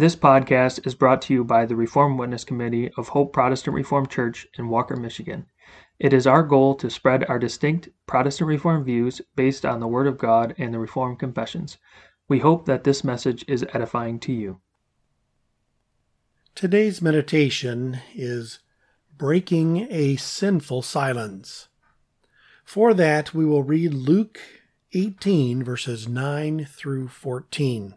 This podcast is brought to you by the Reformed Witness Committee of Hope Protestant Reformed Church in Walker, Michigan. It is our goal to spread our distinct Protestant Reformed views based on the Word of God and the Reformed Confessions. We hope that this message is edifying to you. Today's meditation is Breaking a Sinful Silence. For that, we will read Luke 18, verses 9 through 14.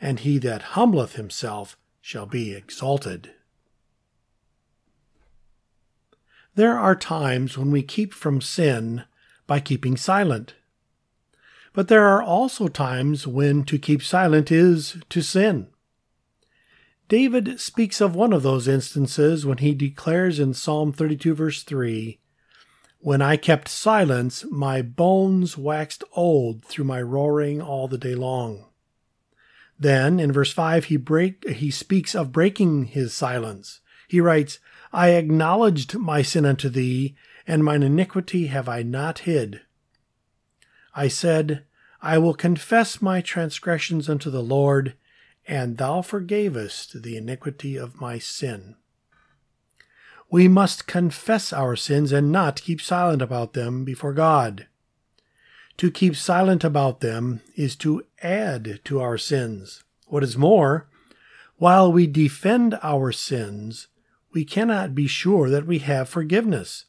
and he that humbleth himself shall be exalted. There are times when we keep from sin by keeping silent. But there are also times when to keep silent is to sin. David speaks of one of those instances when he declares in Psalm 32, verse 3 When I kept silence, my bones waxed old through my roaring all the day long. Then in verse 5 he break he speaks of breaking his silence. He writes, I acknowledged my sin unto thee, and mine iniquity have I not hid. I said, I will confess my transgressions unto the Lord, and thou forgavest the iniquity of my sin. We must confess our sins and not keep silent about them before God. To keep silent about them is to add to our sins. What is more, while we defend our sins, we cannot be sure that we have forgiveness,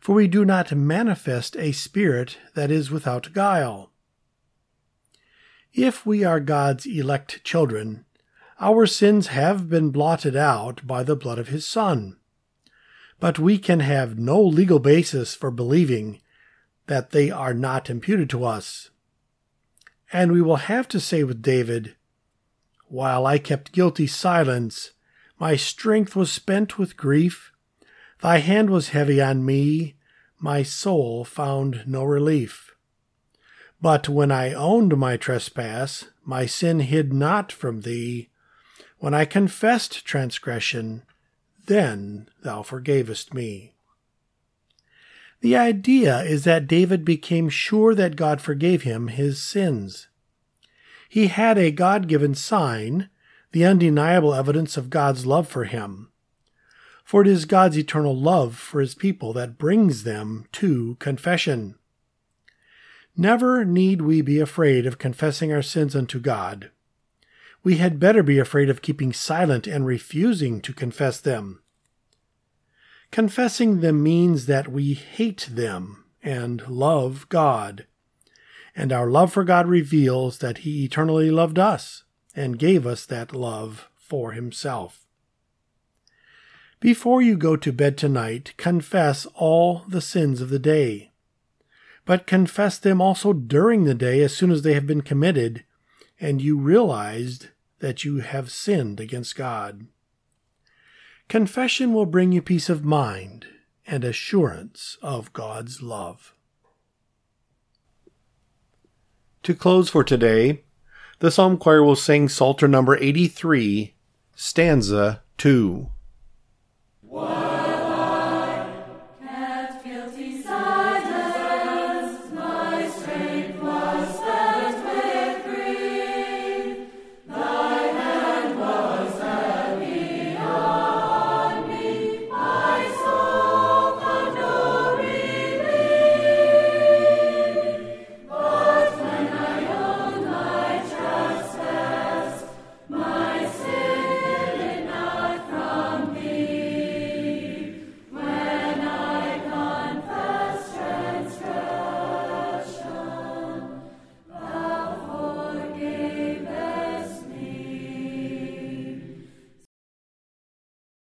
for we do not manifest a spirit that is without guile. If we are God's elect children, our sins have been blotted out by the blood of His Son. But we can have no legal basis for believing that they are not imputed to us. And we will have to say with David, While I kept guilty silence, my strength was spent with grief. Thy hand was heavy on me, my soul found no relief. But when I owned my trespass, my sin hid not from thee. When I confessed transgression, then thou forgavest me. The idea is that David became sure that God forgave him his sins. He had a God given sign, the undeniable evidence of God's love for him. For it is God's eternal love for his people that brings them to confession. Never need we be afraid of confessing our sins unto God. We had better be afraid of keeping silent and refusing to confess them. Confessing them means that we hate them and love God. And our love for God reveals that He eternally loved us and gave us that love for Himself. Before you go to bed tonight, confess all the sins of the day. But confess them also during the day as soon as they have been committed and you realized that you have sinned against God. Confession will bring you peace of mind and assurance of God's love. To close for today, the Psalm Choir will sing Psalter number 83, stanza 2.